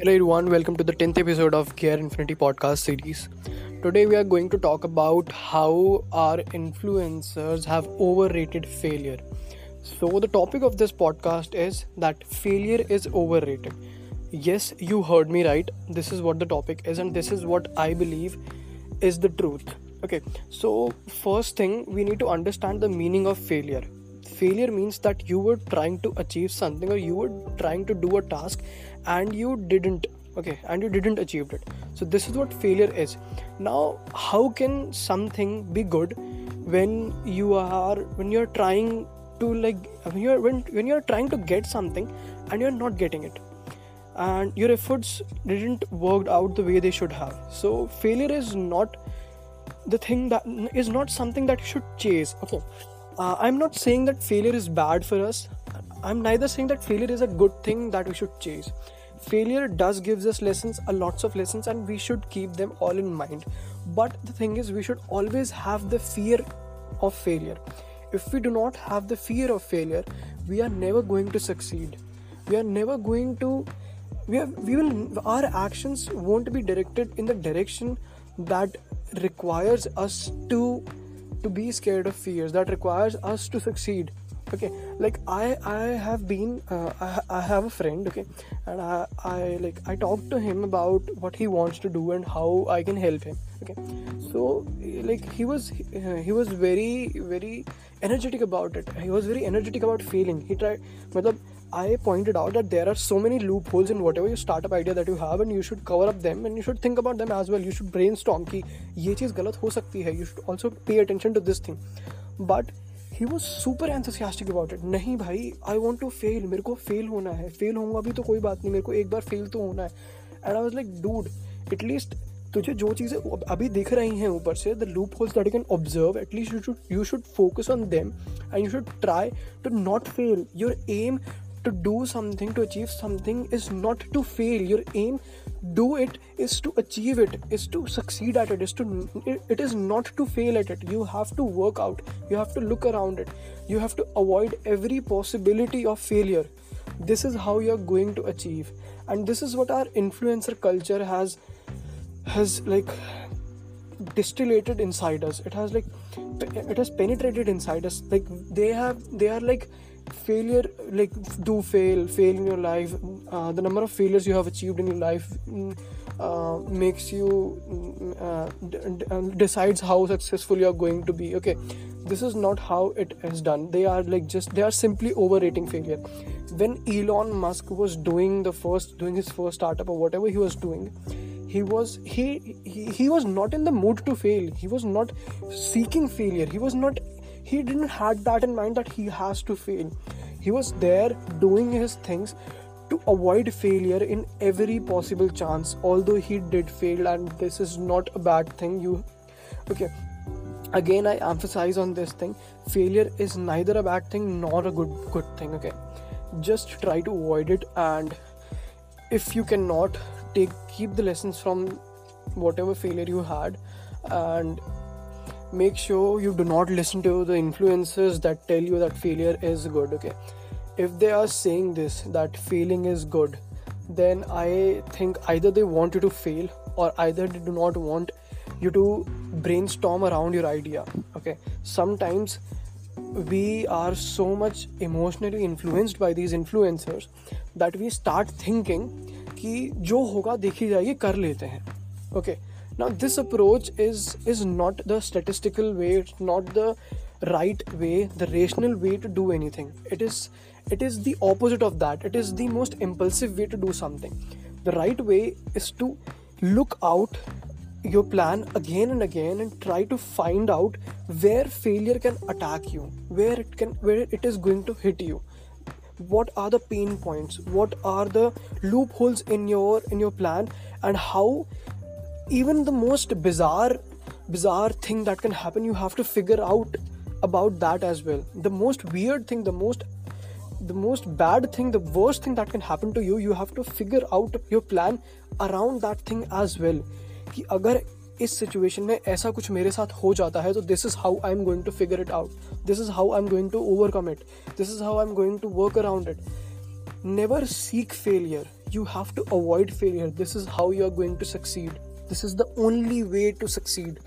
Hello everyone, welcome to the 10th episode of Gear Infinity podcast series. Today we are going to talk about how our influencers have overrated failure. So the topic of this podcast is that failure is overrated. Yes, you heard me right. This is what the topic is and this is what I believe is the truth. Okay. So first thing we need to understand the meaning of failure failure means that you were trying to achieve something or you were trying to do a task and you didn't okay and you didn't achieve it. So this is what failure is. Now how can something be good when you are when you're trying to like when you're when, when you're trying to get something and you're not getting it? And your efforts didn't work out the way they should have. So failure is not the thing that is not something that you should chase. Okay uh, i'm not saying that failure is bad for us. I'm neither saying that failure is a good thing that we should chase. Failure does gives us lessons a lots of lessons and we should keep them all in mind. But the thing is we should always have the fear of failure. If we do not have the fear of failure we are never going to succeed. We are never going to we, we will our actions won't be directed in the direction that requires us to to be scared of fears that requires us to succeed okay? Like i i have been uh, I, I have a friend okay? And I, I like i talked to him about what he wants to do and how i can help him okay? So like he was he was very very energetic about it. He was very energetic about failing he tried matlab, I pointed out that there are so many loopholes in whatever your startup idea that you have and you should cover up them and you should think about them as well. You should brainstorm कि ये चीज़ गलत हो सकती है. You should also pay attention to this thing. But he was super enthusiastic about it. नहीं भाई I want to fail. मेरे fail होना है. Fail होऊँगा भी तो कोई बात नहीं. मेरे को एक बार fail तो होना है. I was like, dude, at least तुझे जो चीज़ें अभी दिख रही हैं ऊपर से the loopholes that you can observe at least you should you should focus on them and you should try to not fail your aim to do something to achieve something is not to fail. Your aim do it is to achieve it is to succeed at it is to it is not to fail at it. You have to work out. You have to look around it. You have to avoid every possibility of failure. This is how you're going to achieve. And this is what our influencer culture has has like distillated inside us. It has like it has penetrated inside us. Like they have they are like failure like do fail fail in your life. Uh, the number of failures you have achieved in your life mm, uh, makes you mm, uh, d- d- decides how successful you are going to be. Okay this is not how it is done. They are like just they are simply overrating failure. When elon musk was doing the first doing his first startup or whatever he was doing he was he, he he was not in the mood to fail. He was not seeking failure. He was not he didn't had that in mind that he has to fail. He was there doing his things to avoid failure in every possible chance. Although he did fail and this is not a bad thing you okay. Again i emphasize on this thing. Failure is neither a bad thing nor a good good thing okay. Just try to avoid it and if you cannot take keep the lessons from whatever failure you had and make sure you do not listen to the influencers that tell you that failure is good okay if they are saying this that failing is good then i think either they want you to fail or either they do not want you to brainstorm around your idea okay sometimes we are so much emotionally influenced by these influencers that we start thinking कि जो होगा देखी जाएगी कर लेते हैं okay okay? now this approach is is not the statistical way it's not the right way the rational way to do anything. It is it is the opposite of that. It is the most impulsive way to do something. The right way is to look out your plan again and again and try to find out where failure can attack you where it can where it is going to hit you. What are the pain points? What are the loopholes in your in your plan? And how even the most bizarre bizarre thing that can happen you have to figure out about that as well the most weird thing the most the most bad thing the worst thing that can happen to you you have to figure out your plan around that thing as well कि अगर इस situation में ऐसा कुछ मेरे साथ हो जाता है तो this is how I am going to figure it out this is how I am going to overcome it this is how I am going to work around it never seek failure you have to avoid failure this is how you are going to succeed this is the only way to succeed